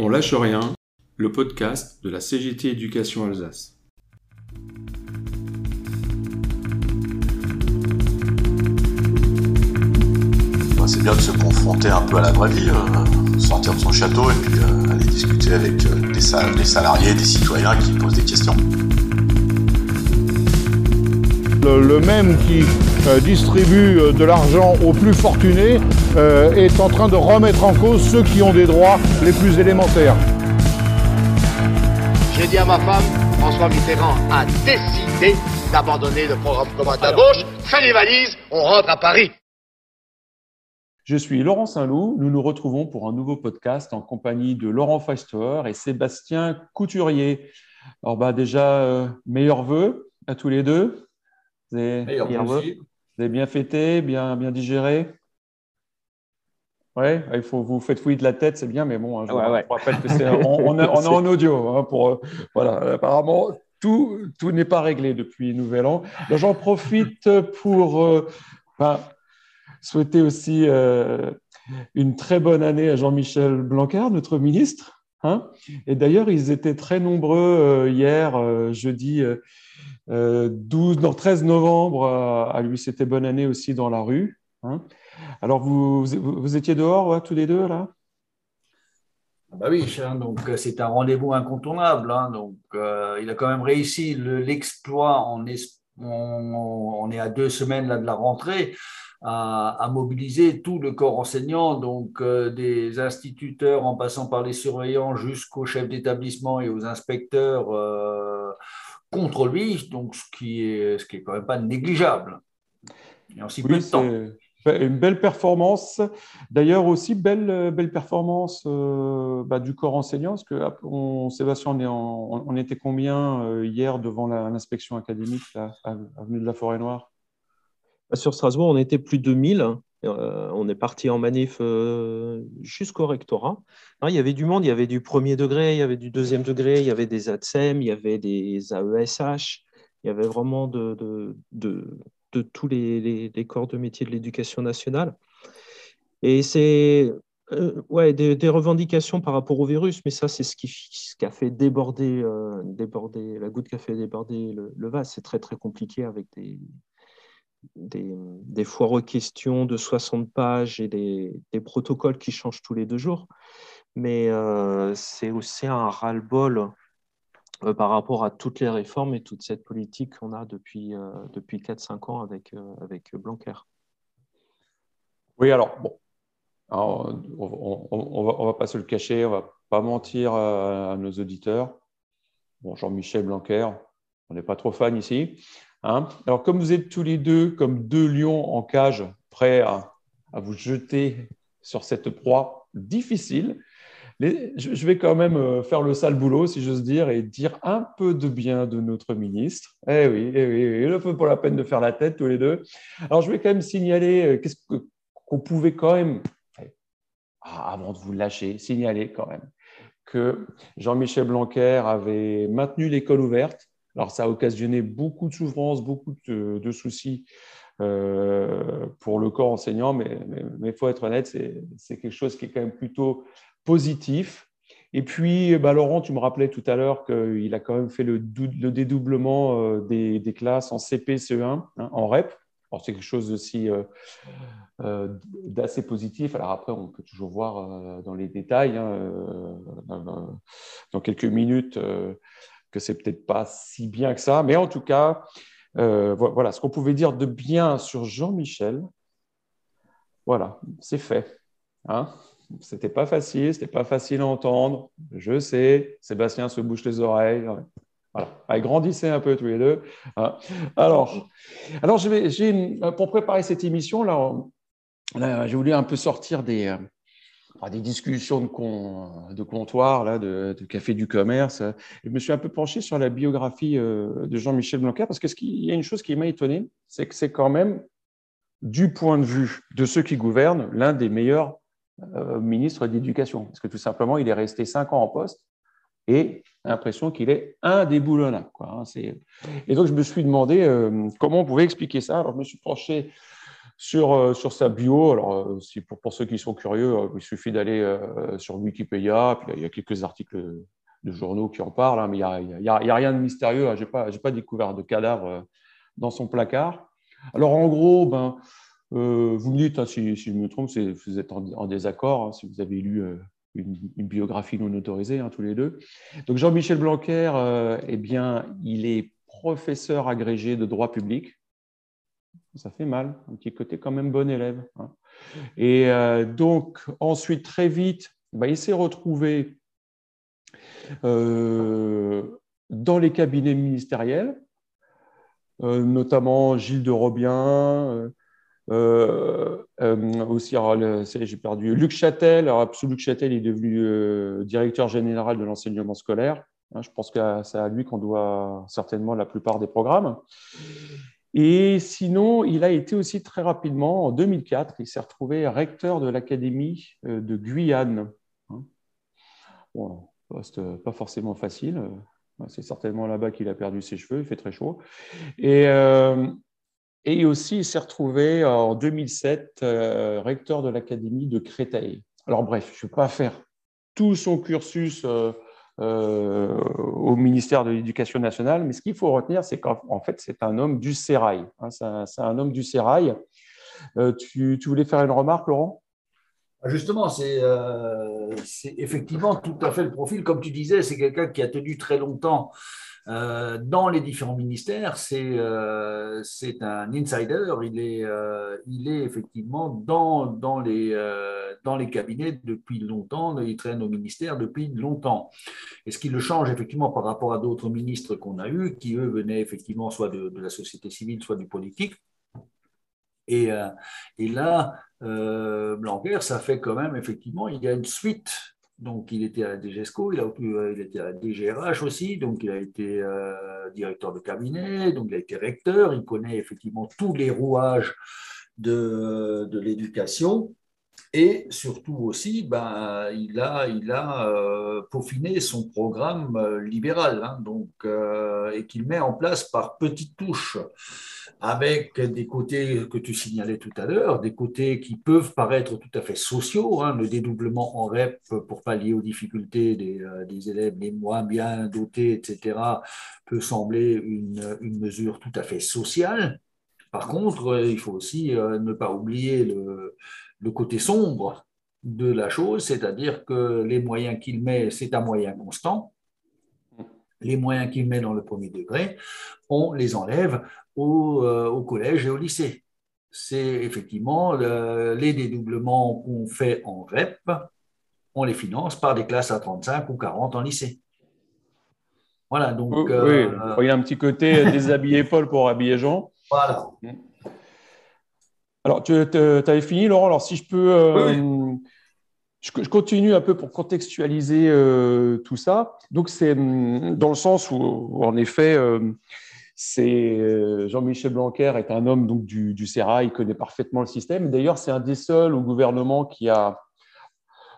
On lâche rien, le podcast de la CGT Éducation Alsace. C'est bien de se confronter un peu à la vraie vie, euh, sortir de son château et puis euh, aller discuter avec euh, des, salariés, des citoyens qui posent des questions. Le, même qui distribue de l'argent aux plus fortunés est en train de remettre en cause ceux qui ont des droits les plus élémentaires. J'ai dit à ma femme, François Mitterrand a décidé d'abandonner le programme commun d'embauche. Fais les valises, on rentre à Paris. Je suis Laurent Saint-Loup. Nous nous retrouvons pour un nouveau podcast en compagnie de Laurent Feister et Sébastien Couturier. Alors, bah, déjà, euh, meilleurs vœux à tous les deux. Vous avez, Vous avez bien fêté, bien, bien digéré Oui, il faut vous faites fouiller de la tête, c'est bien, mais bon, hein, je, vous, rappelle que c'est on, est en audio. Hein, pour, euh, voilà, apparemment, tout, tout n'est pas réglé depuis Nouvel An. J'en profite pour. Euh, souhaiter aussi euh, une très bonne année à Jean-Michel Blanquer, notre ministre. Hein. Et d'ailleurs, ils étaient très nombreux euh, hier, euh, jeudi 12, non, 13 novembre, à lui c'était bonne année aussi dans la rue. Hein. Alors, vous, vous, étiez dehors, tous les deux, là? Ah bah oui, donc c'est un rendez-vous incontournable. Hein. donc, il a quand même réussi l'exploit. on, on, est à deux semaines là, de la rentrée à, mobiliser tout le corps enseignant, donc euh, des instituteurs en passant par les surveillants jusqu'aux chefs d'établissement et aux inspecteurs euh, contre lui, donc ce qui est, ce qui est quand même pas négligeable. Et en si peu de temps. Une belle performance. D'ailleurs aussi, belle, belle performance euh, bah, du corps enseignant, parce que on, Sébastien, on, on était combien hier devant l'inspection académique à Avenue de la Forêt-Noire sur Strasbourg, on était plus de 2000. Euh, on est parti en manif euh, jusqu'au rectorat. il y avait du monde, il y avait du premier degré, il y avait du deuxième degré, il y avait des ATSEM, il y avait des AESH, il y avait vraiment de, tous les, corps de métier de l'éducation nationale. Et c'est euh, ouais, des, revendications par rapport au virus, mais ça, c'est ce qui, a fait déborder, déborder, la goutte qui a fait déborder le, le vase. C'est très, très compliqué avec des, des, des, foireux questions de 60 pages et des, protocoles qui changent tous les deux jours. Mais euh, c'est aussi un ras-le-bol euh, par rapport à toutes les réformes et toute cette politique qu'on a depuis, euh, depuis 4-5 ans avec, avec Blanquer. Oui, alors, bon, on ne va, pas se le cacher, on ne va pas mentir à, nos auditeurs. Bon, Jean-Michel Blanquer, on n'est pas trop fan ici. Hein. Alors, comme vous êtes tous les deux comme deux lions en cage, prêts à, vous jeter sur cette proie difficile, je vais quand même euh, faire le sale boulot, si j'ose dire, et dire un peu de bien de notre ministre. Eh oui, eh oui, il ne faut pas la peine de faire la tête tous les deux. Alors, je vais quand même signaler euh, qu'est-ce qu'on pouvait quand même, ah, avant de vous lâcher, signaler quand même que Jean-Michel Blanquer avait maintenu l'école ouverte alors, ça a occasionné beaucoup de souffrances, beaucoup de, soucis euh, pour le corps enseignant, mais il faut être honnête, c'est quelque chose qui est quand même plutôt positif. Et puis, bah, Laurent, tu me rappelais tout à l'heure qu'il a quand même fait le, dédoublement euh, des, classes en CP, CE1, hein, en REP. c'est quelque chose aussi euh, d'assez positif. Alors après, on peut toujours voir dans les détails, hein, dans quelques minutes, que c'est peut-être pas si bien que ça, mais en tout cas, euh, voilà ce qu'on pouvait dire de bien sur Jean-Michel. Voilà, c'est fait. Hein c'était pas facile, c'était pas facile à entendre. Je sais, Sébastien se bouche les oreilles. Voilà, Allez, grandissez un peu tous les deux. Hein. alors, alors je vais, pour préparer cette émission là, j'ai voulu un peu sortir des, des discussions de, de comptoir, là, de, café du commerce. je me suis un peu penché sur la biographie euh, de Jean-Michel Blanquer parce qu'il y a une chose qui m'a étonné, c'est que c'est quand même, du point de vue de ceux qui gouvernent, l'un des meilleurs euh, ministres d'éducation. Parce que tout simplement, il est resté cinq ans en poste et l'impression qu'il est indéboulonnable. Quoi. Hein, et donc, je me suis demandé euh, comment on pouvait expliquer ça. Alors, je me suis penché sur, sur sa bio, alors si pour, pour ceux qui sont curieux, il suffit d'aller sur Wikipédia, puis il y a quelques articles de journaux qui en parlent, hein, mais il n'y a, rien de mystérieux. Hein. Je n'ai pas, découvert de cadavre dans son placard. Alors en gros, ben, vous me dites, hein, si, je me trompe, vous êtes en, désaccord, si vous avez lu une, biographie non autorisée, tous les deux. Donc Jean-Michel Blanquer, eh bien, il est professeur agrégé de droit public. Ça fait mal, un petit côté quand même bon élève. Hein. Et euh, donc, ensuite, très vite, bah, il s'est retrouvé euh, dans les cabinets ministériels, euh, notamment Gilles de Robien, aussi, j'ai perdu, Luc Châtel. Alors, Luc Châtel est devenu directeur général de l'enseignement scolaire. Hein, je pense que c'est à lui qu'on doit certainement la plupart des programmes. Et sinon, il a été aussi très rapidement, en 2004, il s'est retrouvé recteur de l'Académie euh, de Guyane. Hein. Bon, poste pas forcément facile. C'est certainement là-bas qu'il a perdu ses cheveux, il fait très chaud. Et, euh, aussi, il s'est retrouvé en 2007 euh, recteur de l'Académie de Créteil. Alors bref, je ne vais pas faire tout son cursus euh, au ministère de l'Éducation nationale. Mais ce qu'il faut retenir, c'est qu'en fait, c'est un homme du sérail. Hein, c'est un, homme du sérail. Euh, tu, voulais faire une remarque, Laurent? Justement, euh, c'est effectivement tout à fait le profil. Comme tu disais, c'est quelqu'un qui a tenu très longtemps euh, dans les différents ministères, c'est euh, un insider. Il est, euh, effectivement dans, dans, les, dans les cabinets depuis longtemps. Il traîne au ministère depuis longtemps. Et ce qui le change effectivement par rapport à d'autres ministres qu'on a eus, qui eux venaient effectivement soit de, la société civile, soit du politique. Et, et là, Blanquer, ça fait quand même effectivement, il y a une suite donc, il était à la DGESCO, il, a, euh, il était à la DGRH aussi, donc il a été euh, directeur de cabinet, donc il a été recteur, il connaît effectivement tous les rouages de, de l'éducation. Et surtout aussi, ben, il a, il a euh, peaufiné son programme libéral, hein, donc, et qu'il met en place par petites touches avec des côtés que tu signalais tout à l'heure, des côtés qui peuvent paraître tout à fait sociaux. Hein, le dédoublement en REP pour pallier aux difficultés des, euh, des, élèves les moins bien dotés, etc., peut sembler une, une mesure tout à fait sociale. Par contre, euh, il faut aussi euh, ne pas oublier le, le côté sombre de la chose, c'est-à-dire que les moyens qu'il met, c'est un moyen constant les moyens qu'il met dans le premier degré, on les enlève euh, au, collège et au lycée. C'est effectivement les dédoublements qu'on fait en REP, on les finance par des classes à 35 ou 40 en lycée. Voilà, donc. Oui, euh, il y a un petit côté déshabiller Paul pour habiller Jean. Voilà. Alors, tu avais fini, Laurent. Alors, si je peux. Euh, je, continue un peu pour contextualiser tout ça. Donc, c'est hum, dans le sens où, en effet, c'est euh, Jean-Michel Blanquer est un homme donc du, du il connaît parfaitement le système. D'ailleurs, c'est un des seuls au gouvernement qui a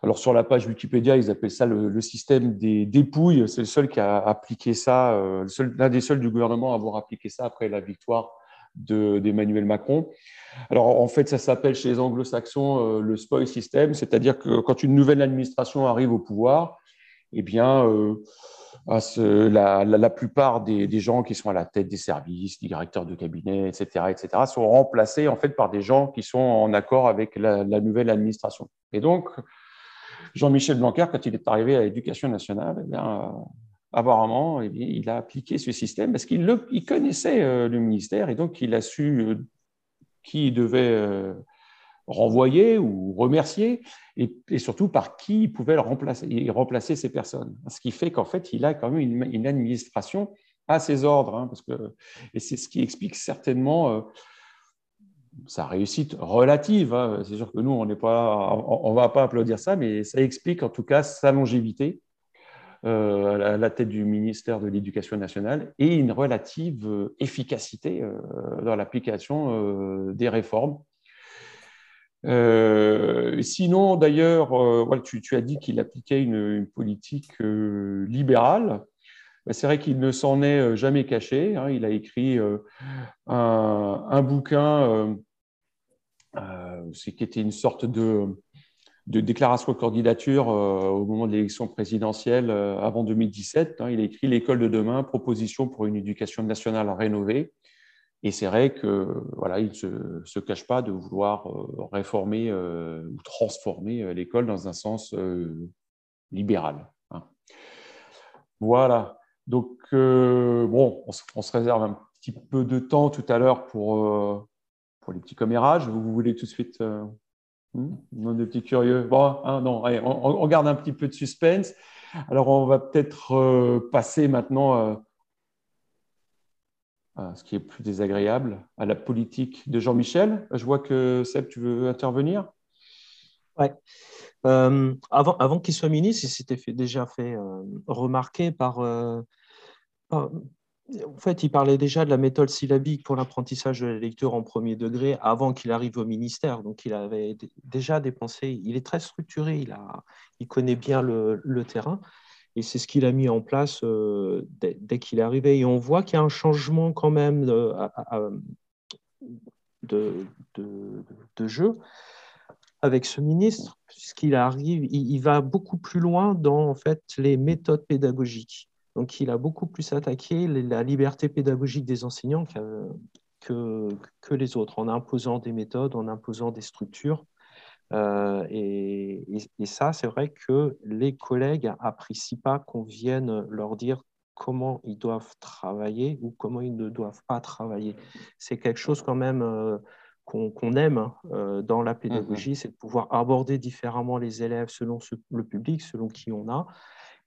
alors sur la page Wikipédia, ils appellent ça le, système des dépouilles. C'est le seul qui a appliqué ça, euh, l'un des seuls du gouvernement à avoir appliqué ça après la victoire d'Emmanuel Macron. Alors en fait, ça s'appelle chez les anglo-saxons euh, le spoil system, c'est-à-dire que quand une nouvelle administration arrive au pouvoir, eh bien, la, la, plupart des, gens qui sont à la tête des services, des directeurs de cabinet, etc., etc., sont remplacés en fait par des gens qui sont en accord avec la, nouvelle administration. Et donc, Jean-Michel Blanquer, quand il est arrivé à l'Éducation nationale, eh bien, apparemment, il a appliqué ce système parce qu'il il connaissait euh, le ministère et donc il a su euh, qui devait euh, renvoyer ou remercier, et, surtout par qui il pouvait remplacer, remplacer ces personnes. Ce qui fait qu'en fait, il a quand même une, administration à ses ordres, hein, parce que, et c'est ce qui explique certainement sa réussite relative. Hein. C'est sûr que nous, on on, va pas applaudir ça, mais ça explique en tout cas sa longévité. Euh, à la tête du ministère de l'Éducation nationale et une relative euh, efficacité dans l'application des réformes euh, sinon, d'ailleurs, euh, tu, as dit qu'il appliquait une, politique euh, libérale. Ben, c'est vrai qu'il ne s'en est jamais caché. Hein. Il a écrit un, bouquin qui était une sorte de, de déclaration de candidature au moment de l'élection présidentielle avant 2017. Hein. il a écrit L'école de demain, proposition pour une éducation nationale rénovée. Et c'est vrai que voilà, il ne se, cache pas de vouloir réformer ou transformer l'école dans un sens libéral. Hein. Voilà. Donc, bon, on, se réserve un petit peu de temps tout à l'heure pour, pour les petits commérages. Vous, voulez tout de suite hmm, petits hein, non, on, garde un petit peu de suspense. Alors, on va peut-être passer maintenant ce qui est plus désagréable, à la politique de Jean-Michel. Je vois que Seb, tu veux intervenir? Euh, avant qu'il soit ministre, il s'était déjà fait euh, remarquer euh, par, En fait, il parlait déjà de la méthode syllabique pour l'apprentissage de la lecture en premier degré avant qu'il arrive au ministère. Donc, il avait déjà dépensé. Il est très structuré, il, a, il connaît bien le, terrain. Et c'est ce qu'il a mis en place euh, dès, qu'il est arrivé. Et on voit qu'il y a un changement quand même de, jeu avec ce ministre, puisqu'il arrive, il, va beaucoup plus loin dans en fait, les méthodes pédagogiques. Donc il a beaucoup plus attaqué la liberté pédagogique des enseignants que, que les autres, en imposant des méthodes, en imposant des structures. Euh, et, ça, c'est vrai que les collègues n'apprécient pas qu'on vienne leur dire comment ils doivent travailler ou comment ils ne doivent pas travailler. C'est quelque chose quand même euh, qu'on aime hein, euh, dans la pédagogie, mmh c'est de pouvoir aborder différemment les élèves selon le public, selon qui on a.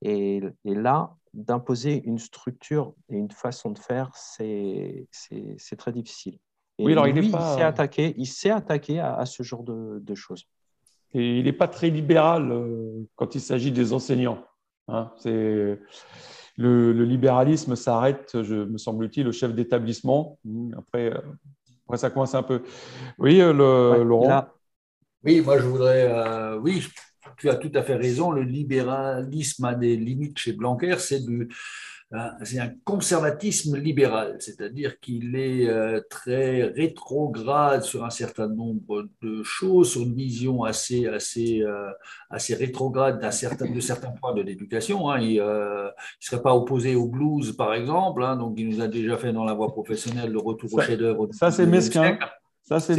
Et, là, d'imposer une structure et une façon de faire, c'est très difficile. Et oui, alors il, s'est attaqué, il s'est attaqué à, ce genre de, choses. Et il n'est pas très libéral euh, quand il s'agit des enseignants. Hein. C'est le, libéralisme s'arrête, me semble-t-il, au chef d'établissement. Après, euh, après, ça coince un peu. Oui, euh, Laurent? Oui, moi je voudrais. oui, tu as tout à fait raison. Le libéralisme a des limites chez Blanquer. C'est du c'est un conservatisme libéral, c'est-à-dire qu'il est euh, très rétrograde sur un certain nombre de choses, sur une vision assez, assez, euh, assez rétrograde certain, de certains points de l'éducation. Hein. Il ne euh, serait pas opposé au blues, par exemple, hein. donc il nous a déjà fait dans la voie professionnelle le retour au chef-d'œuvre. Ça, c'est mesquin. Ça, c'est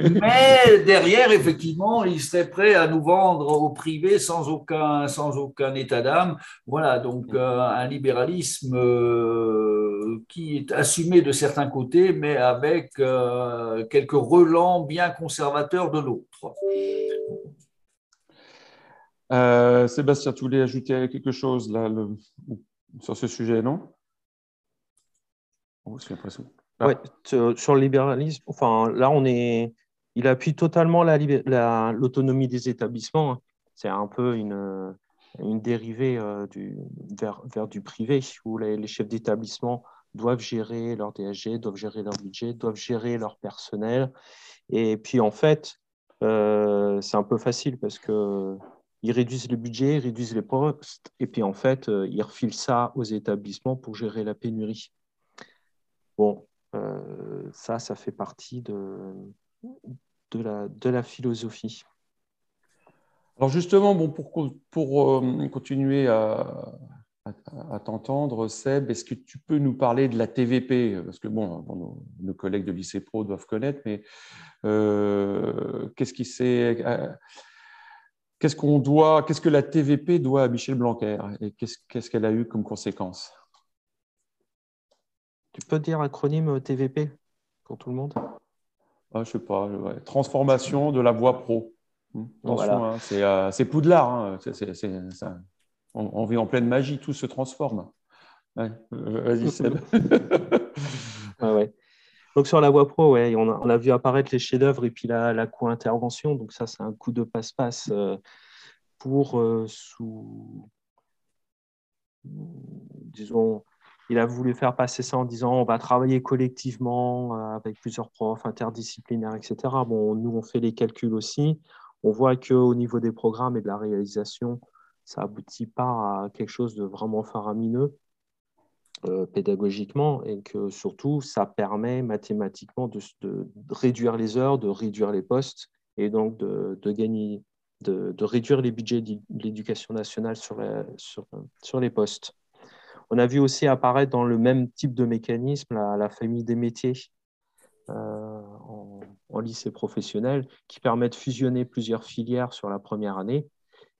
Mais derrière, effectivement, il serait prêt à nous vendre au privé sans aucun, sans aucun état d'âme. Voilà, donc euh, un libéralisme euh, qui est assumé de certains côtés, mais avec euh, quelques relents bien conservateurs de l'autre. Sébastien, tu voulais ajouter quelque chose là, sur ce sujet, non? Oh, C'est l'impression. Ouais, sur le libéralisme, enfin, là, on est, il appuie totalement l'autonomie la, des établissements. Hein. C'est un peu une, une dérivée euh, du, vers, vers, du privé où les, chefs d'établissement doivent gérer leur DSG, doivent gérer leur budget, doivent gérer leur personnel. Et puis, en fait, euh, c'est un peu facile parce que ils réduisent le budget, ils réduisent les postes, et puis en fait, euh, ils refilent ça aux établissements pour gérer la pénurie. Bon, euh, ça, ça fait partie de, la, philosophie. Alors justement, bon, pour, euh, continuer à, à, t'entendre, Seb, est-ce que tu peux nous parler de la TVP Parce que bon, nos, collègues de lycée pro doivent connaître, mais euh, qu'est-ce qui s'est... Qu'est-ce qu'on doit, qu'est-ce que la TVP doit à Michel Blanquer et qu'est-ce qu'elle a eu comme conséquence? Tu peux dire acronyme TVP pour tout le monde? Ah, Je sais pas. Transformation de la voie pro. Hmm. Hein, euh, c'est Poudlard. Hein. on, vit en pleine magie, tout se transforme. Euh, vas-y, Seb. Donc sur la voie pro, ouais, on, a, vu apparaître les chefs-d'œuvre et puis la, la co-intervention. Donc ça, c'est un coup de passe-passe euh, pour sous, disons, il a voulu faire passer ça en disant on va travailler collectivement euh, avec plusieurs profs interdisciplinaires, etc. Bon, nous, on fait les calculs aussi. On voit qu'au niveau des programmes et de la réalisation, ça aboutit pas à quelque chose de vraiment faramineux. pédagogiquement et que surtout ça permet mathématiquement de, réduire les heures, de réduire les postes et donc de, gagner, de, réduire les budgets de l'éducation nationale sur, les postes. On a vu aussi apparaître dans le même type de mécanisme la, famille des métiers en, en, lycée professionnel qui permet de fusionner plusieurs filières sur la première année.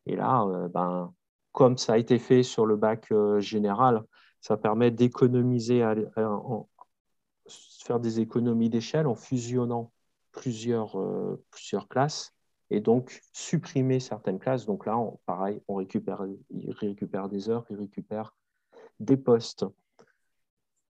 Et là, ben, comme ça a été fait sur le bac général, ça permet d'économiser, faire des économies d'échelle en fusionnant plusieurs, euh, plusieurs classes et donc supprimer certaines classes. Donc là, pareil, on récupère, il récupère des heures, il récupère des postes.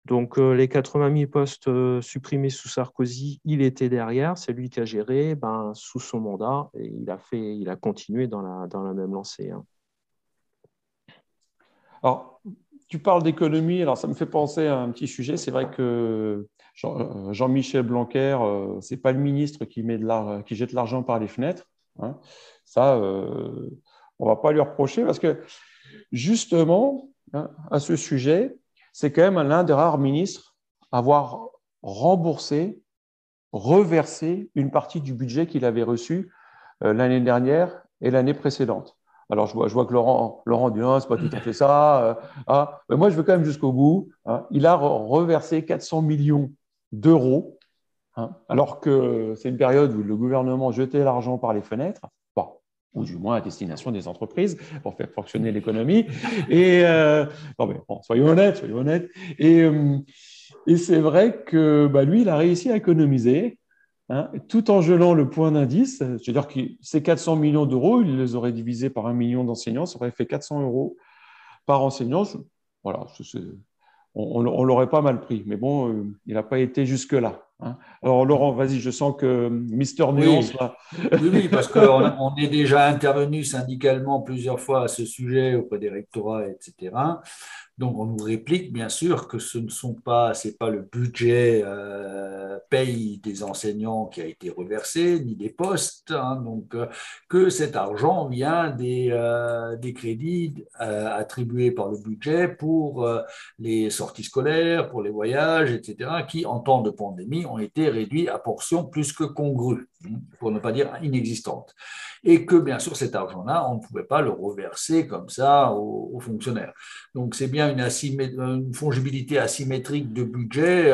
Donc euh, les 80 000 postes euh, supprimés sous Sarkozy, il était derrière, c'est lui qui a géré ben, sous son mandat et il a, fait, il a continué dans la, dans la même lancée. Hein. Alors, tu parles d'économie, alors ça me fait penser à un petit sujet. C'est vrai que euh, Jean-Michel Blanquer, c'est pas le ministre qui, met de qui jette l'argent par les fenêtres. Hein. Ça, euh, on va pas lui reprocher parce que justement, hein, à ce sujet, c'est quand même l'un des rares ministres à avoir remboursé, reversé une partie du budget qu'il avait reçu l'année dernière et l'année précédente. Alors, je vois, que Laurent, Laurent dit, non, c'est pas tout à fait ça. Euh, ah, mais moi, je veux quand même jusqu'au bout. Hein. Il a reversé 400 millions d'euros, hein, alors que c'est une période où le gouvernement jetait l'argent par les fenêtres, ou du moins à destination des entreprises pour faire fonctionner l'économie. Et euh, bon, soyons honnêtes, soyons honnêtes. Et, euh, et c'est vrai que bah, lui, il a réussi à économiser. Hein, tout en gelant le point d'indice, c'est-à-dire que ces 400 millions d'euros, il les aurait divisés par un million d'enseignants, ça aurait fait 400 euros par enseignant. Voilà, on, l'aurait pas mal pris, mais bon, euh, il n'a pas été jusque-là. Hein. Alors Laurent, vas-y, je sens que Mister Nuance oui. Oui, parce qu'on on est déjà intervenu syndicalement plusieurs fois à ce sujet auprès des rectorats, etc. Donc on nous réplique bien sûr que ce ne sont pas, c'est pas le budget euh, paye des enseignants qui a été reversé, ni des postes, hein, donc euh, que cet argent vient des, euh, crédits attribués par le budget pour les sorties scolaires, pour les voyages, etc., qui en temps de pandémie ont été réduits à portions plus que congrues, hein, pour ne pas dire inexistantes et que bien sûr cet argent-là, on ne pouvait pas le reverser comme ça aux, fonctionnaires. Donc c'est bien une, une, fongibilité asymétrique de budget.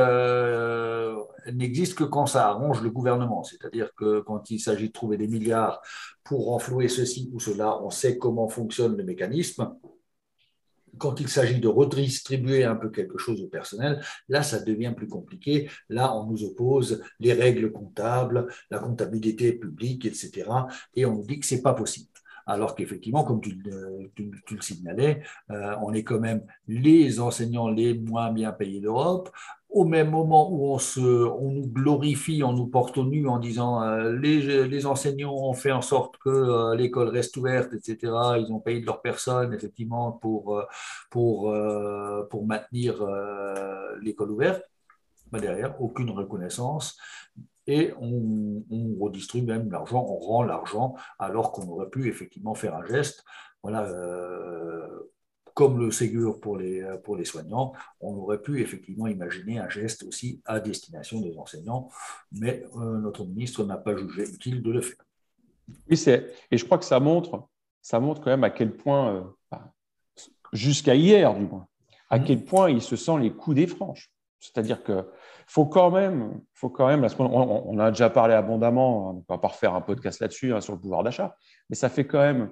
N'existe que quand ça arrange le gouvernement, c'est-à-dire que quand il s'agit de trouver des milliards pour renflouer ceci ou cela, on sait comment fonctionne le mécanisme quand il s'agit de redistribuer un peu quelque chose au personnel, là, ça devient plus compliqué. Là, on nous oppose les règles comptables, la comptabilité publique, etc. Et on nous dit que c'est pas possible alors qu'effectivement, comme tu, le signalais, euh, on est quand même les enseignants les moins bien payés d'Europe au même moment où on, se, on nous glorifie, on nous porte au nu en disant euh, les, les, enseignants ont fait en sorte que euh, l'école reste ouverte, etc. Ils ont payé de leur personne, effectivement, pour, euh, pour, pour maintenir l'école ouverte. Mais derrière, aucune reconnaissance. Et on, on redistribue même l'argent, on rend l'argent, alors qu'on aurait pu effectivement faire un geste. Voilà, comme le Ségur pour les, euh, pour les soignants, on aurait pu effectivement imaginer un geste aussi à destination des enseignants, mais euh, notre ministre n'a pas jugé utile de le faire. Oui, et je crois que ça montre, ça montre quand même à quel point, euh, jusqu'à hier du moins, à quel point il se sent les coups des franches. C'est-à-dire que faut quand même, faut quand même, on, a déjà parlé abondamment, on ne va pas refaire un podcast là-dessus hein, sur le pouvoir d'achat, mais ça fait quand même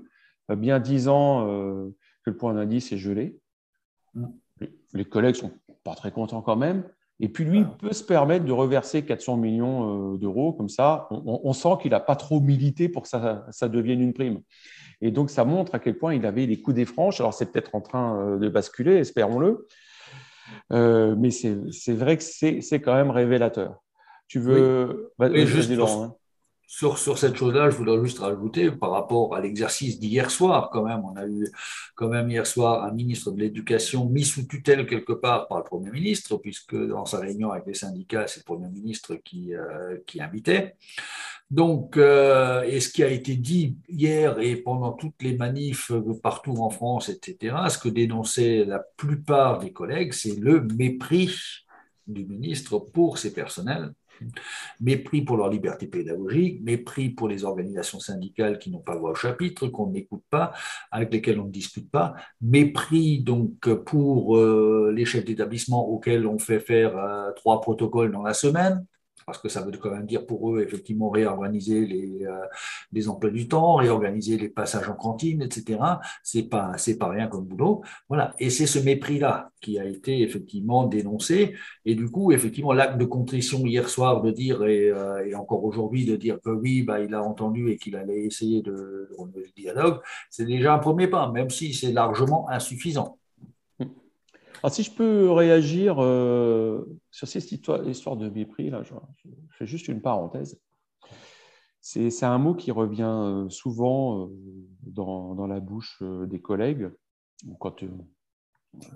bien dix ans que le point d'indice est gelé. Mm. Les collègues sont pas très contents quand même. Et puis lui peut se permettre de reverser 400 millions euh, d'euros comme ça. On, sent qu'il n'a pas trop milité pour que ça, ça, devienne une prime. Et donc ça montre à quel point il avait les coups des franches. Alors c'est peut-être en train euh, de basculer, espérons-le. Euh, mais c'est vrai que c'est quand même révélateur. Tu veux. Oui. juste, Laurent, sur, sur cette chose-là, je voudrais juste rajouter par rapport à l'exercice d'hier soir, quand même, on a eu quand même hier soir un ministre de l'Éducation mis sous tutelle quelque part par le Premier ministre, puisque dans sa réunion avec les syndicats, c'est le Premier ministre qui, euh, qui invitait. Donc, euh, et ce qui a été dit hier et pendant toutes les manifs partout en France, etc., ce que dénonçaient la plupart des collègues, c'est le mépris du ministre pour ses personnels Mépris pour leur liberté pédagogique, mépris pour les organisations syndicales qui n'ont pas voix au chapitre, qu'on n'écoute pas, avec lesquelles on ne discute pas, mépris donc pour euh, les chefs d'établissement auxquels on fait faire euh, trois protocoles dans la semaine, parce que ça veut quand même dire pour eux, effectivement, réorganiser les, euh, les emplois du temps, réorganiser les passages en cantine, etc. C'est pas, c'est pas rien comme boulot. Voilà. Et c'est ce mépris-là qui a été effectivement dénoncé. Et du coup, effectivement, l'acte de contrition hier soir de dire, et, euh, encore aujourd'hui, de dire que oui, bah, il a entendu et qu'il allait essayer de, de le dialogue, c'est déjà un premier pas, même si c'est largement insuffisant. Alors, si je peux réagir euh, sur cette histoire, de mépris, là, je, fais juste une parenthèse. C'est un mot qui revient euh, souvent euh, dans, la bouche des collègues quand tu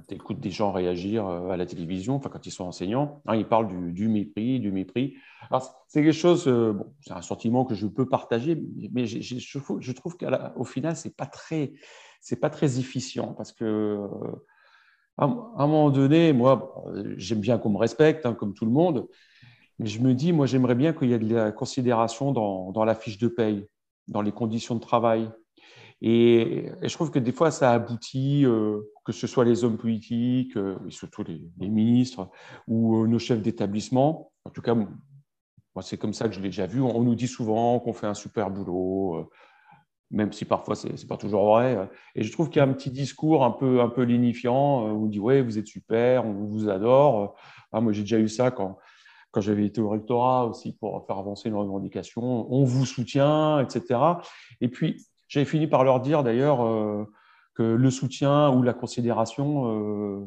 écoutes des gens réagir à la télévision, enfin quand ils sont enseignants, hein, ils parlent du, mépris, du mépris. C'est quelque chose, c'est un sentiment que je peux partager, mais je, trouve qu'au final, c'est pas très, pas très efficient parce que à un moment donné, moi, j'aime bien qu'on me respecte, hein, comme tout le monde, mais je me dis, moi, j'aimerais bien qu'il y ait de la considération dans, la fiche de paye, dans les conditions de travail. Et, je trouve que des fois, ça aboutit, euh, que ce soit les hommes politiques, euh, et surtout les, ministres, ou euh, nos chefs d'établissement. En tout cas, c'est comme ça que je l'ai déjà vu. On, nous dit souvent qu'on fait un super boulot même si parfois ce n'est pas toujours vrai. Et je trouve qu'il y a un petit discours un peu, un peu euh, où on dit Ouais, vous êtes super, on vous adore. Ah, moi, j'ai déjà eu ça quand, quand j'avais été au rectorat aussi pour faire avancer nos revendications. On vous soutient, etc. Et puis, j'avais fini par leur dire d'ailleurs euh, que le soutien ou la considération, euh,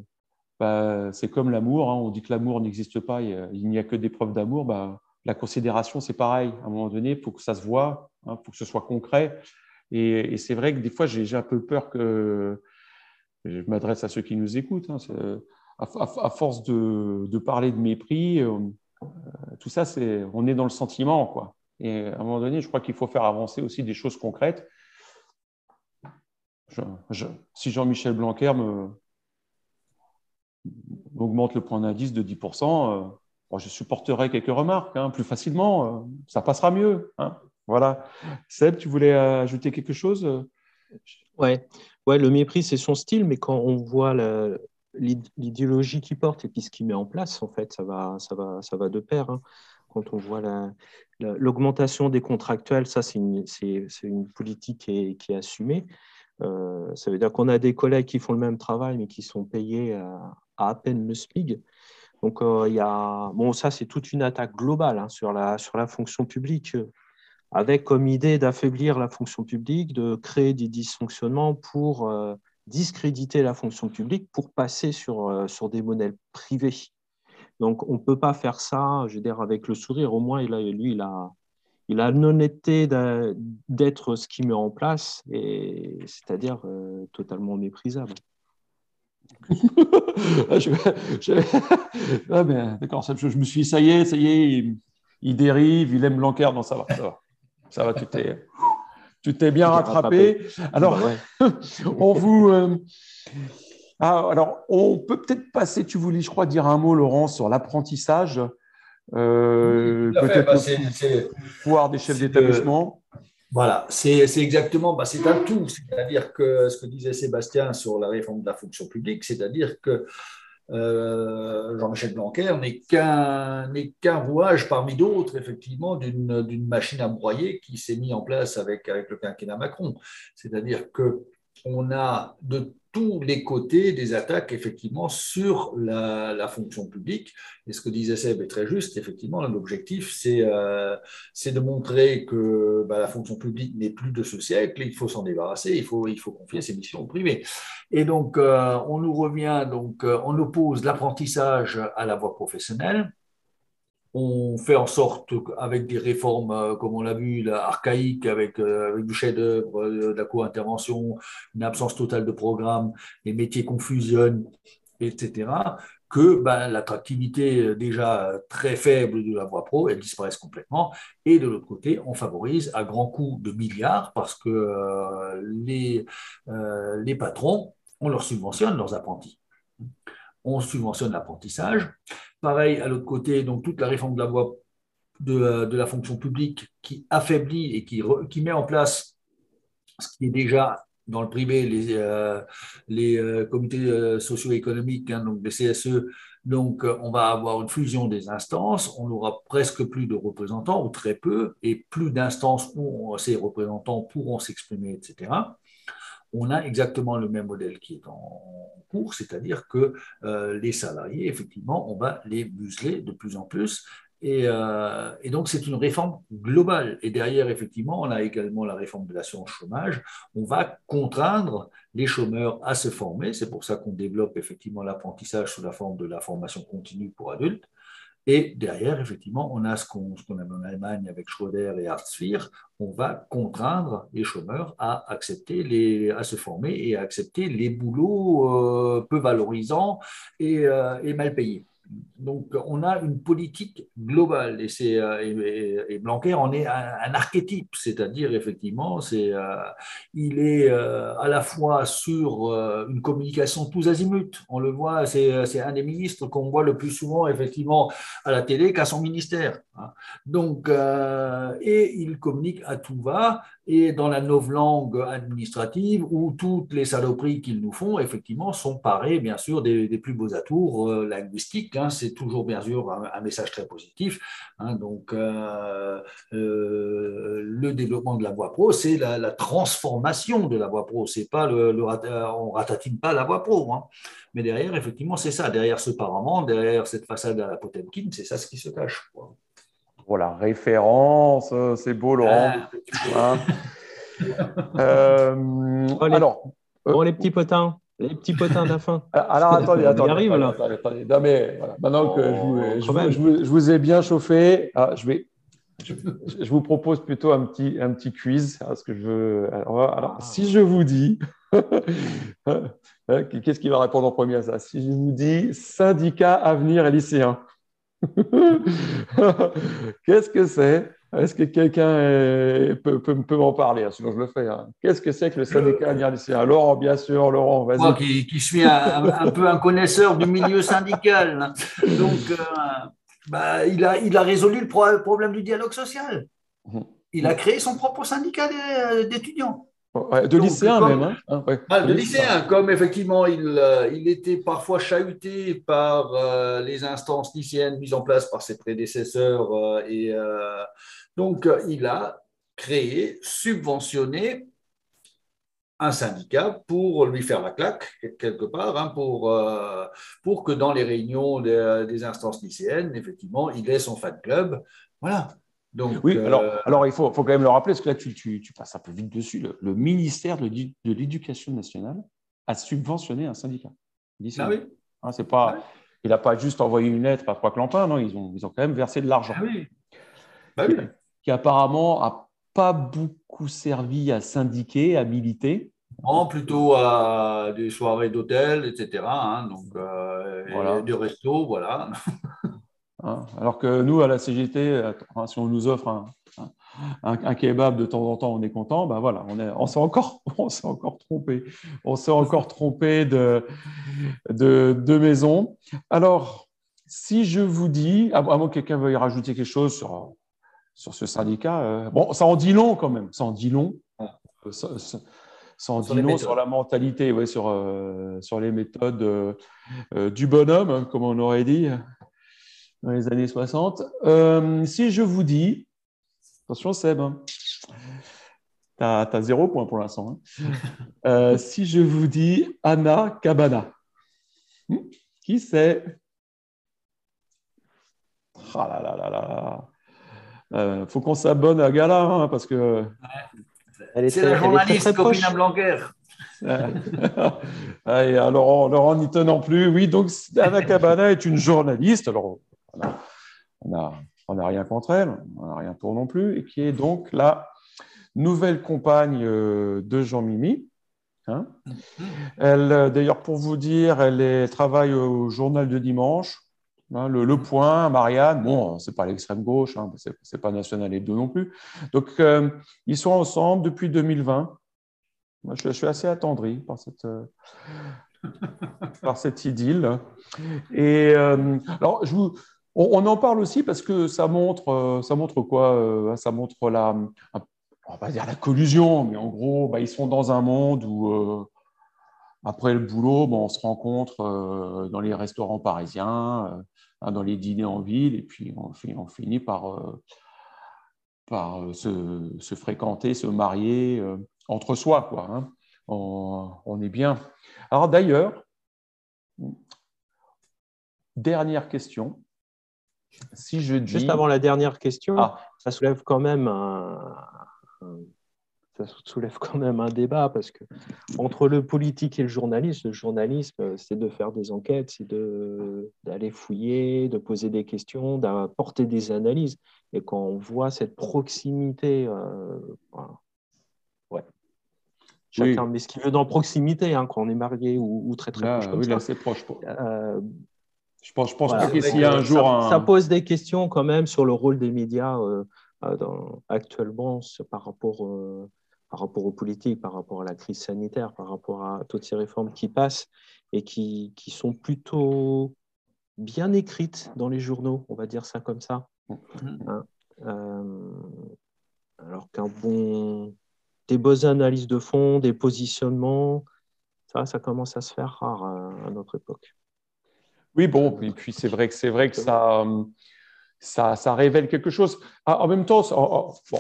bah, c'est comme l'amour. Hein. On dit que l'amour n'existe pas, il n'y a que des preuves d'amour. Bah, la considération, c'est pareil. À un moment donné, il faut que ça se voit, il hein, faut que ce soit concret. Et, c'est vrai que des fois, j'ai un peu peur que, je m'adresse à ceux qui nous écoutent, hein, à, force de, parler de mépris, euh, tout ça, c'est, on est dans le sentiment. Quoi. Et à un moment donné, je crois qu'il faut faire avancer aussi des choses concrètes. si Jean-Michel Blanquer me, augmente le point d'indice de 10%, euh, je supporterai quelques remarques hein, plus facilement, euh, ça passera mieux. Hein. Voilà. Seb, tu voulais ajouter quelque chose? Ouais. ouais, le mépris, c'est son style, mais quand on voit l'idéologie qu'il porte et puis ce qu'il met en place, en fait, ça va, ça va, ça va de pair. Hein. Quand on voit l'augmentation des contractuels, ça, c'est une, politique qui est, assumée. Euh, ça veut dire qu'on a des collègues qui font le même travail, mais qui sont payés à peine le SMIG. Donc, euh, y a, bon, ça, c'est toute une attaque globale hein, sur, la, sur la fonction publique avec comme idée d'affaiblir la fonction publique, de créer des dysfonctionnements pour euh, discréditer la fonction publique, pour passer sur, euh, sur des modèles privés. Donc, on ne peut pas faire ça, je veux dire, avec le sourire. Au moins, il a, lui, il a, il a l'honnêteté d'être ce qu'il met en place, c'est-à-dire euh, totalement méprisable. Ah, je, ah, D'accord, je, me suis dit, ça y est, ça y est, il, il dérive, il aime l'enquête, non, ça va, ça va. Ça va, tu t'es, tu t'es bien rattrapé. Alors, on vous. Euh, ah, alors, on peut peut-être passer, tu voulais, je crois, dire un mot, Laurent, sur l'apprentissage. Euh, peut-être bah, le pouvoir des chefs d'établissement. Voilà, c'est, exactement, bah, c'est un tout. C'est-à-dire que ce que disait Sébastien sur la réforme de la fonction publique, c'est-à-dire que euh, Jean-Michel Blanquer n'est qu'un rouage parmi d'autres, effectivement, d'une machine à broyer qui s'est mise en place avec, avec le quinquennat Macron. C'est-à-dire que on a de tous les côtés des attaques effectivement sur la, fonction publique. Et ce que disait Seb est très juste, effectivement, l'objectif c'est euh, de montrer que bah, la fonction publique n'est plus de ce siècle, il faut s'en débarrasser, il faut, il faut confier ses missions au privé. Et donc euh, on nous revient, donc euh, on oppose l'apprentissage à la voie professionnelle on fait en sorte, avec des réformes, euh, comme on l'a vu, archaïques, avec, euh, avec du chef-d'œuvre, euh, la co-intervention, une absence totale de programme, les métiers qu'on fusionne, etc., que ben, l'attractivité déjà très faible de la voie pro, elle disparaisse complètement. Et de l'autre côté, on favorise à grands coups de milliards parce que les, les patrons, on leur subventionne leurs apprentis. On subventionne l'apprentissage. Pareil, à l'autre côté, donc toute la réforme de la voie de, la fonction publique qui affaiblit et qui, met en place ce qui est déjà dans le privé, les, euh, euh, comités euh, socio-économiques, hein, donc les CSE, donc on va avoir une fusion des instances, on aura presque plus de représentants, ou très peu, et plus d'instances où ces représentants pourront s'exprimer, etc. On a exactement le même modèle qui est en cours, c'est-à-dire que les salariés, effectivement, on va les museler de plus en plus euh, et, donc, c'est une réforme globale. Et derrière, effectivement, on a également la réforme de l'assurance chômage. On va contraindre les chômeurs à se former. C'est pour ça qu'on développe effectivement l'apprentissage sous la forme de la formation continue pour adultes. Et derrière, effectivement, on a ce qu'on a en Allemagne avec Schroeder et Hartz-IV. On va contraindre les chômeurs à accepter les, à se former et à accepter les boulots euh, peu valorisants et, euh, et mal payés. Donc, on a une politique globale et, c'est, euh, et, Blanquer en est un, archétype, c'est-à-dire effectivement, c'est, euh, il est euh, à la fois sur une communication tous azimuts. On le voit, c'est, c'est un des ministres qu'on voit le plus souvent effectivement à la télé qu'à son ministère. Hein. Donc, et il communique à tout va et dans la novlangue administrative où toutes les saloperies qu'ils nous font, effectivement, sont parées, bien sûr, des, plus beaux atours linguistiques. Hein. c'est toujours bien sûr un, message très positif. Hein. donc, euh, euh, le développement de la voie pro, c'est la, transformation de la voie pro. C'est pas le, le, on ratatine pas la voie pro. Hein. Mais derrière, effectivement, c'est ça. Derrière ce parement, derrière cette façade à la Potemkin, c'est ça ce qui se cache. Voilà, référence, euh, c'est beau, Laurent. Ah. alors, bon, les petits potins. Les petits potins de la fin. Alors attendez, attendez. Arrive, attendez, attendez, Non, mais voilà. maintenant que je, vous, je, vous, je, vous, ai bien chauffé, ah, je vais. Je, vous propose plutôt un petit, un petit quiz. Parce que je veux. Alors, alors ah. si je vous dis. Hein, qu'est-ce qui va répondre en premier à ça? Si je vous dis syndicat, avenir et lycéen. Qu'est-ce que c'est? Est-ce que quelqu'un peut, peut, m'en parler? Hein, Sinon, je le fais. Hein. Qu'est-ce que c'est que le syndicat lycéen Laurent, bien sûr, Laurent, vas-y. Moi qui, qui, suis un, peu un connaisseur du milieu syndical. Donc, euh, bah, il, a, il a résolu le problème du dialogue social. Mhm. Il a créé son propre syndicat d'étudiants. De lycéens même. Hein. Ah, ah, de lycéens, comme effectivement il, euh, il était parfois chahuté par euh, les instances lycéennes mises en place par ses prédécesseurs et donc, euh, il a créé, subventionné un syndicat pour lui faire la claque, quelque part, hein, pour, euh, pour que dans les réunions des instances lycéennes, effectivement, il ait son fan club. Voilà. Donc, oui, euh, alors, alors il faut, faut, quand même le rappeler, parce que là, tu, tu, tu passes un peu vite dessus. Le, ministère de l'Éducation nationale a subventionné un syndicat. Ah oui. Hein, c'est pas, ah Il n'a pas juste envoyé une lettre à trois clampins, non, ils ont, ils ont quand même versé de l'argent. Ah oui. Bah oui qui apparemment n'a pas beaucoup servi à syndiquer, à militer. Non, plutôt à des soirées d'hôtel, etc. Hein, donc, euh, voilà. resto, voilà. Hein, alors que nous, à la CGT, si on nous offre un, un, kebab de temps en temps, on est content. Ben voilà, on, on s'est encore, on s'est encore trompé. On s'est encore trompé de, de, de, maison. Alors, si je vous dis, à moins que quelqu'un veuille rajouter quelque chose sur sur ce syndicat. Euh, bon, ça en dit long quand même, ça en dit long. Euh, ça, en dit long sur la mentalité, ouais, sur, euh, sur les méthodes du bonhomme, hein, comme on aurait dit dans les années 60. si je vous dis, attention Seb, hein, tu as, zéro point pour l'instant. Hein. si je vous dis Anna Cabana, hmm, qui c'est? Ah là là là là il euh, faut qu'on s'abonne à Gala, hein, parce que. C'est la journaliste Copina Blanquer. Allez, Laurent, Laurent n'y tenant plus. Oui, donc Anna Cabana est une journaliste. Alors, on n'a rien contre elle, on n'a rien pour non plus, et qui est donc la nouvelle compagne euh, de Jean Mimi. Hein. elle, d'ailleurs, pour vous dire, elle, travaille au journal de dimanche. Hein, le, Point, Marianne, bon, c'est pas l'extrême gauche, hein, c'est pas National et deux non plus. Donc, ils sont ensemble depuis 2020. Moi, je, suis assez attendri par cette, par cette idylle. Et alors, je vous, on, en parle aussi parce que ça montre, euh, ça montre quoi euh, Ça montre la, on va dire la collusion, mais en gros, bah, ils sont dans un monde où, euh, après le boulot, on se rencontre dans les restaurants parisiens, hein, dans les dîners en ville, et puis on, finit par, par se, fréquenter, se marier entre soi. Quoi, hein. on, on, est bien. Alors d'ailleurs, dernière question. Si je Juste avant la dernière question, ah. ça soulève quand même un, ça soulève quand même un débat parce que entre le politique et le journalisme, le journalisme, c'est de faire des enquêtes, c'est d'aller fouiller, de poser des questions, d'apporter des analyses. Et quand on voit cette proximité, euh, ouais. Chacun met ce qu'il veut dans proximité, hein, quand on est marié ou, très très proche. oui, là, c'est proche. Euh, je pense, je pense pas qu'il y a un jour. Ça, pose des questions quand même sur le rôle des médias euh, euh, actuellement par rapport, euh, par rapport aux politiques, par rapport à la crise sanitaire, par rapport à toutes ces réformes qui passent et qui, qui sont plutôt bien écrites dans les journaux, on va dire ça comme ça. Hein, alors qu'un bon, des bonnes analyses de fond, des positionnements, ça, ça commence à se faire rare à notre époque. Oui, bon, et puis c'est vrai que c'est vrai que ça, ça, ça, révèle quelque chose. Ah, en même temps, bon,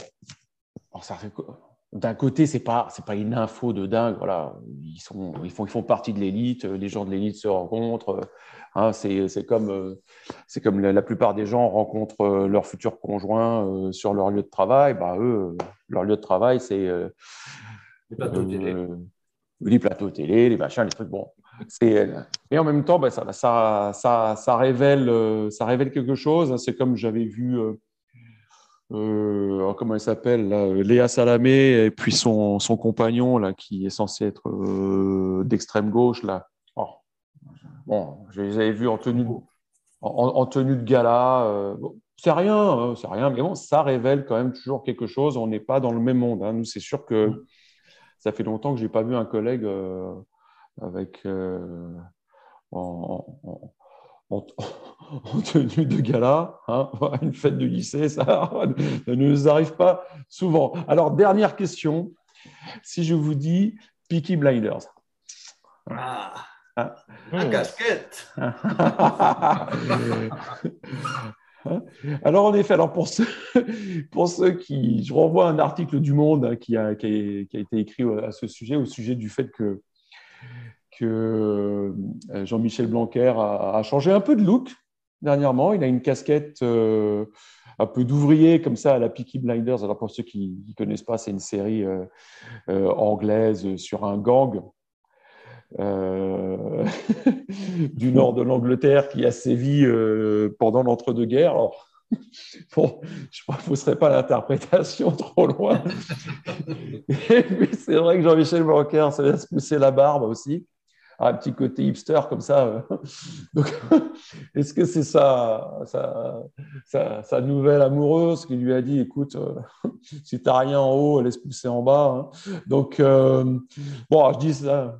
d'un côté, c'est pas c'est pas une info de dingue. Voilà, ils sont ils font ils font partie de l'élite. Les gens de l'élite se rencontrent. Hein, c'est comme c'est comme la, plupart des gens rencontrent leur futur conjoint euh, sur leur lieu de travail. Bah eux, leur lieu de travail, c'est euh, les plateaux télé. Euh, les plateaux télé, les machins, les trucs. Bon, et en même temps, bah, euh, ça révèle quelque chose. C'est comme j'avais vu, euh, euh, comment elle s'appelle, Léa Salamé, et puis son, compagnon, là, qui est censé être d'extrême gauche. Là. Oh. Bon, je les avais vus en tenue, en, tenue de gala. c'est rien, hein, c'est rien, mais bon, ça révèle quand même toujours quelque chose. On n'est pas dans le même monde. Hein. Nous, c'est sûr que ça fait longtemps que je n'ai pas vu un collègue avec euh, en, tenue de gala, hein, une fête de lycée, ça, ne nous arrive pas souvent. Alors, dernière question, si je vous dis Peaky Blinders. Ah, ah. la casquette Alors, en effet, alors pour, ceux, pour ceux qui. Je renvoie un article du Monde hein, qui, a, qui, a, qui, a, été écrit à ce sujet, au sujet du fait que que euh, Jean-Michel Blanquer a, changé un peu de look dernièrement. Il a une casquette euh, un peu d'ouvrier comme ça à la Peaky Blinders. Alors pour ceux qui ne connaissent pas, c'est une série euh, anglaise sur un gang du nord de l'Angleterre qui a sévi pendant l'entre-deux-guerres. Bon, je ne pousserai pas l'interprétation trop loin. c'est vrai que Jean-Michel Blanquer se laisse pousser la barbe aussi un petit côté hipster comme ça. Euh. Donc, est-ce que c'est sa, sa, nouvelle amoureuse qui lui a dit, écoute, euh, si tu n'as rien en haut, laisse pousser en bas. Hein. Donc, euh, bon, je dis ça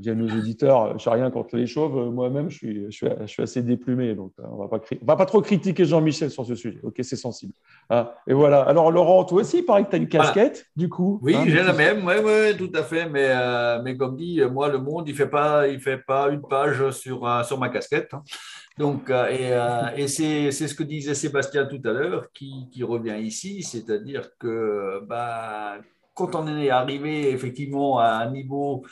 y a nos auditeurs, je n'ai rien contre les chauves. Moi-même, je suis, je, suis, assez déplumé. Donc, euh, on ne va pas trop critiquer Jean-Michel sur ce sujet. OK, c'est sensible. Hein, et voilà. Alors, Laurent, toi aussi, il paraît que tu as une casquette, du coup. Oui, hein, j'ai la même. Oui, oui, tout à fait. Mais, euh, mais comme dit, moi, le monde, il ne fait, pas, il fait pas une page sur, euh, sur ma casquette. Hein. Donc, et, et c'est ce que disait Sébastien tout à l'heure, qui, qui, revient ici, c'est-à-dire que bah, quand on est arrivé effectivement à un niveau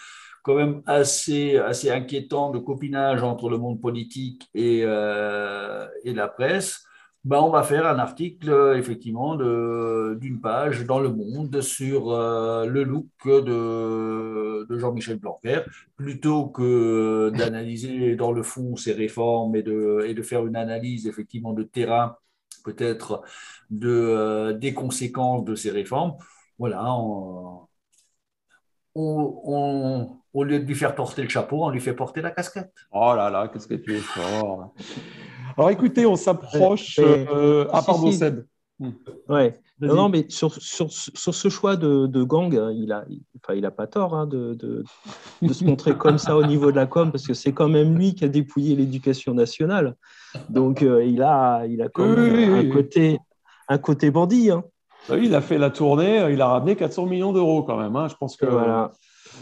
quand même assez, assez inquiétant de copinage entre le monde politique et, euh, et la presse, ben on va faire un article effectivement d'une page dans Le Monde sur euh, le look de, de Jean-Michel Blanquer, plutôt que d'analyser dans le fond ces réformes et de, et de faire une analyse effectivement de terrain peut-être de, euh, des conséquences de ces réformes. Voilà, on, au lieu de lui faire porter le chapeau, on lui fait porter la casquette. Oh là là, qu'est-ce que tu es fort. Alors écoutez, on s'approche. Euh, ah, pardon, Seb. Ouais. Non, mais sur, sur, sur, ce choix de, de gang, il a, enfin, il a pas tort hein, de, de, de, se montrer comme ça au niveau de la com, parce que c'est quand même lui qui a dépouillé l'éducation nationale. Donc, euh, il, a, il a quand même un, côté, un côté bandit. Hein. Bah il a fait la tournée, il a ramené 400 millions d'euros quand même. Hein. Je pense que. Voilà.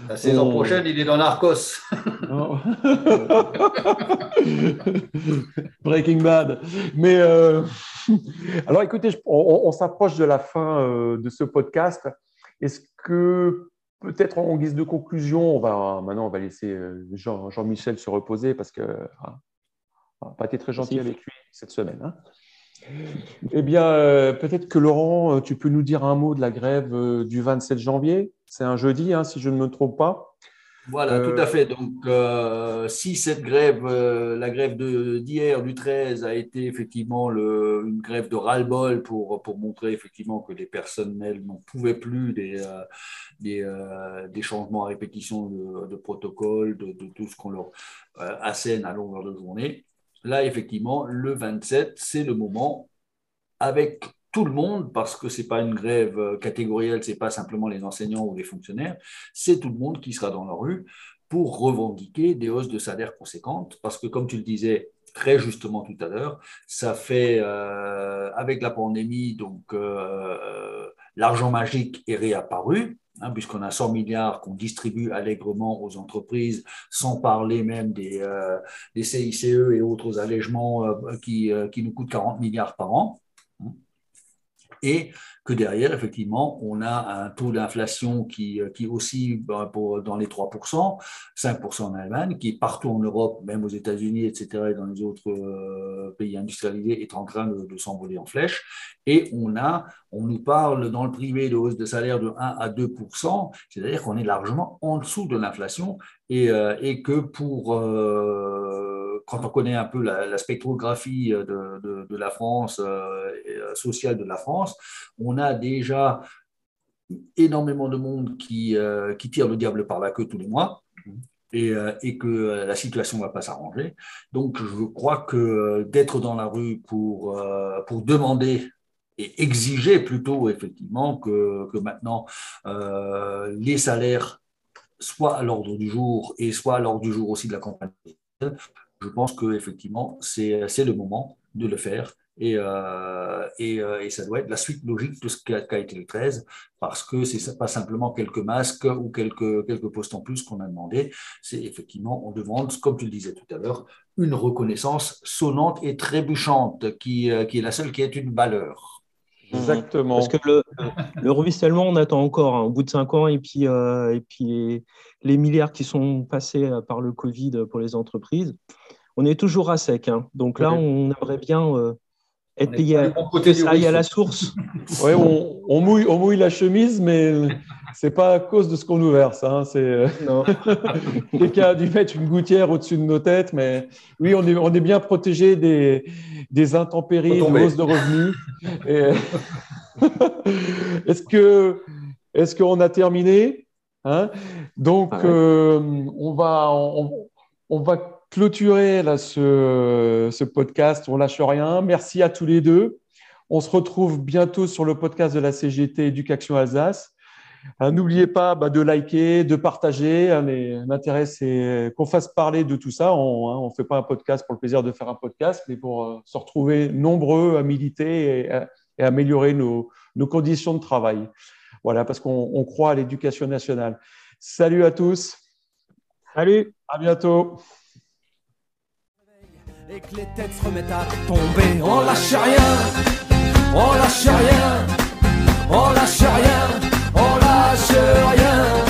La saison prochaine, il est dans Narcos. Breaking Bad. Mais euh, alors, écoutez, on, s'approche de la fin euh, de ce podcast. Est-ce que peut-être en guise de conclusion, on va maintenant on va laisser euh, Jean, Jean-Michel se reposer parce que hein, on n'a pas été très gentil avec lui cette semaine. Hein. Eh bien, euh, peut-être que Laurent, euh, tu peux nous dire un mot de la grève euh, du 27 janvier. C'est un jeudi, hein, si je ne me trompe pas. Voilà, tout à fait. Donc, si cette grève, la grève d'hier, du 13, a été effectivement le, une grève de ras-le-bol pour, pour montrer effectivement que les personnels n'en pouvaient plus des, des, des, changements à répétition de, de protocole, de, de, tout ce qu'on leur assène à longueur de journée, Là, effectivement, le 27, c'est le moment avec tout le monde, parce que ce n'est pas une grève euh, catégorielle, ce n'est pas simplement les enseignants ou les fonctionnaires, c'est tout le monde qui sera dans la rue pour revendiquer des hausses de salaire conséquentes, parce que comme tu le disais très justement tout à l'heure, ça fait, euh, avec la pandémie, donc euh, l'argent magique est réapparu, Hein, puisqu'on a 100 milliards qu'on distribue allègrement aux entreprises, sans parler même des, euh, CICE et autres allègements euh, euh, qui, nous coûtent 40 milliards par an. Et que derrière, effectivement, on a un taux d'inflation qui, euh, qui oscille ben, dans les 3%, 5% en Allemagne, qui partout en Europe, même aux États-Unis, etc., et dans les autres euh, pays industrialisés, est en train de, s'envoler en flèche. Et on a, on nous parle dans le privé de hausse de salaire de 1 à 2%, c'est-à-dire qu'on est largement en dessous de l'inflation et, euh, et, que pour quand on connaît un peu la, spectrographie de, de, la France, sociale de la France, on a déjà énormément de monde qui, euh, qui tire le diable par la queue tous les mois. Et, euh, et, que la situation ne va pas s'arranger. Donc, je crois que d'être dans la rue pour, euh, pour demander et exiger plutôt, effectivement, que, que maintenant les salaires soient à l'ordre du jour et soient à l'ordre du jour aussi de la campagne, je pense qu'effectivement, c'est le moment de le faire et, euh, euh, et, ça doit être la suite logique de ce qu'a été le 13, parce que c'est pas simplement quelques masques ou quelques, quelques postes en plus qu'on a demandé, c'est effectivement, on demande, comme tu le disais tout à l'heure, une reconnaissance sonnante et trébuchante, qui, euh, qui est la seule qui est une valeur. Exactement. Parce que le, le ruissellement, on attend encore, hein, au bout de cinq ans, et puis, et puis les, milliards qui sont passés par le Covid pour les entreprises, on est toujours à sec. Hein. Donc là, on aimerait bien être payé à, ça à la source. Oui, on, on, mouille, on mouille la chemise, mais c'est pas à cause de ce qu'on nous verse. Hein. C'est quelqu'un a dû mettre une gouttière au-dessus de nos têtes, mais oui, on est, on est bien protégé des, des intempéries, de hausse de revenus. est-ce que est-ce qu'on a terminé hein? Donc, ah euh, on va on, on va clôturer là, ce, ce, podcast. On lâche rien. Merci à tous les deux. On se retrouve bientôt sur le podcast de la CGT Éducation Alsace. Euh, n'oubliez pas bah, de liker, de partager. L'intérêt, c'est qu'on fasse parler de tout ça. On ne hein, fait pas un podcast pour le plaisir de faire un podcast, mais pour euh, se retrouver nombreux à militer et, et améliorer nos, nos, conditions de travail. Voilà, parce qu'on croit à l'éducation nationale. Salut à tous. Salut. À bientôt et que les têtes se remettent à tomber. On lâche rien, on lâche rien, on lâche rien, on lâche rien,